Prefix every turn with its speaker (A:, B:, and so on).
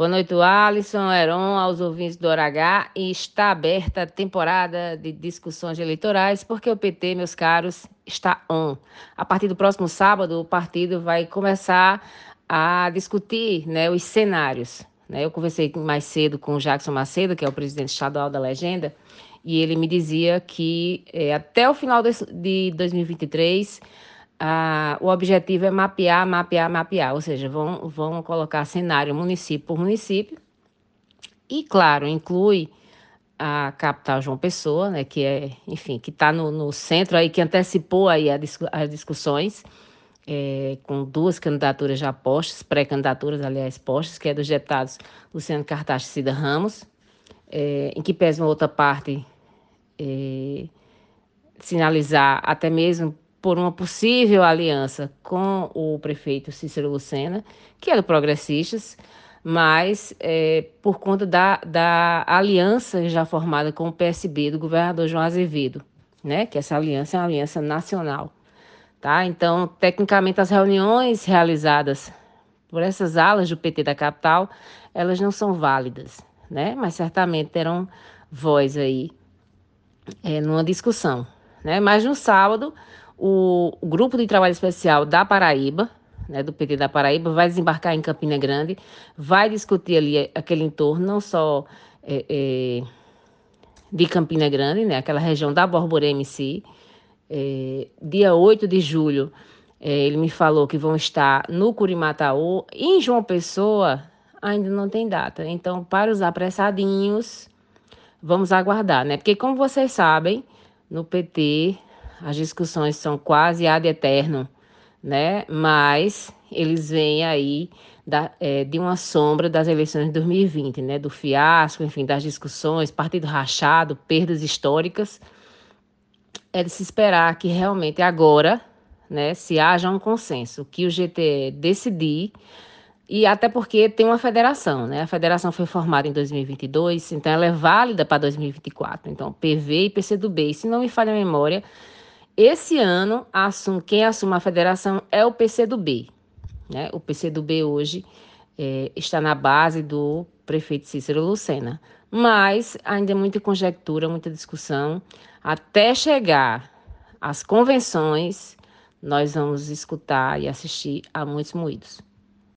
A: Boa noite, Alisson, Heron, aos ouvintes do H e está aberta a temporada de discussões eleitorais, porque o PT, meus caros, está on. A partir do próximo sábado, o partido vai começar a discutir né, os cenários. Né? Eu conversei mais cedo com o Jackson Macedo, que é o presidente estadual da Legenda, e ele me dizia que é, até o final de 2023 ah, o objetivo é mapear, mapear, mapear, ou seja, vão, vão colocar cenário município por município. E, claro, inclui a capital João Pessoa, né, que é, enfim, que está no, no, centro aí, que antecipou aí as discussões, é, com duas candidaturas já postas, pré-candidaturas, aliás, postas, que é dos deputados Luciano Cartacho e Cida Ramos, é, em que pesa uma outra parte é, sinalizar até mesmo por uma possível aliança com o prefeito Cícero Lucena, que é do Progressistas, mas é, por conta da, da aliança já formada com o PSB do governador João Azevedo, né? Que essa aliança é uma aliança nacional, tá? Então, tecnicamente, as reuniões realizadas por essas alas do PT da capital, elas não são válidas, né? Mas certamente terão voz aí é, numa discussão, né? Mas no sábado o, o grupo de trabalho especial da Paraíba, né, do PT da Paraíba, vai desembarcar em Campina Grande, vai discutir ali aquele entorno, não só é, é, de Campina Grande, né, aquela região da Borborema em si. É, dia 8 de julho, ele me falou que vão estar no Curimataú. Em João Pessoa, ainda não tem data. Então, para os apressadinhos, vamos aguardar, né? Porque, como vocês sabem, no PT as discussões são quase ad eterno, né? Mas eles vêm aí da, é, de uma sombra das eleições de 2020, né? Do fiasco, enfim, das discussões, partido rachado, perdas históricas. É de se esperar que realmente agora, né, se haja um consenso, que o GTE decidir e até porque tem uma federação, né? A federação foi formada em 2022, então ela é válida para 2024. Então, PV e PCdoB. Se não me falha a memória, esse ano, assum, quem assume a federação é o PCdoB. Né? O PCdoB hoje é, está na base do prefeito Cícero Lucena. Mas ainda é muita conjectura, muita discussão. Até chegar às convenções, nós vamos escutar e assistir a muitos moídos.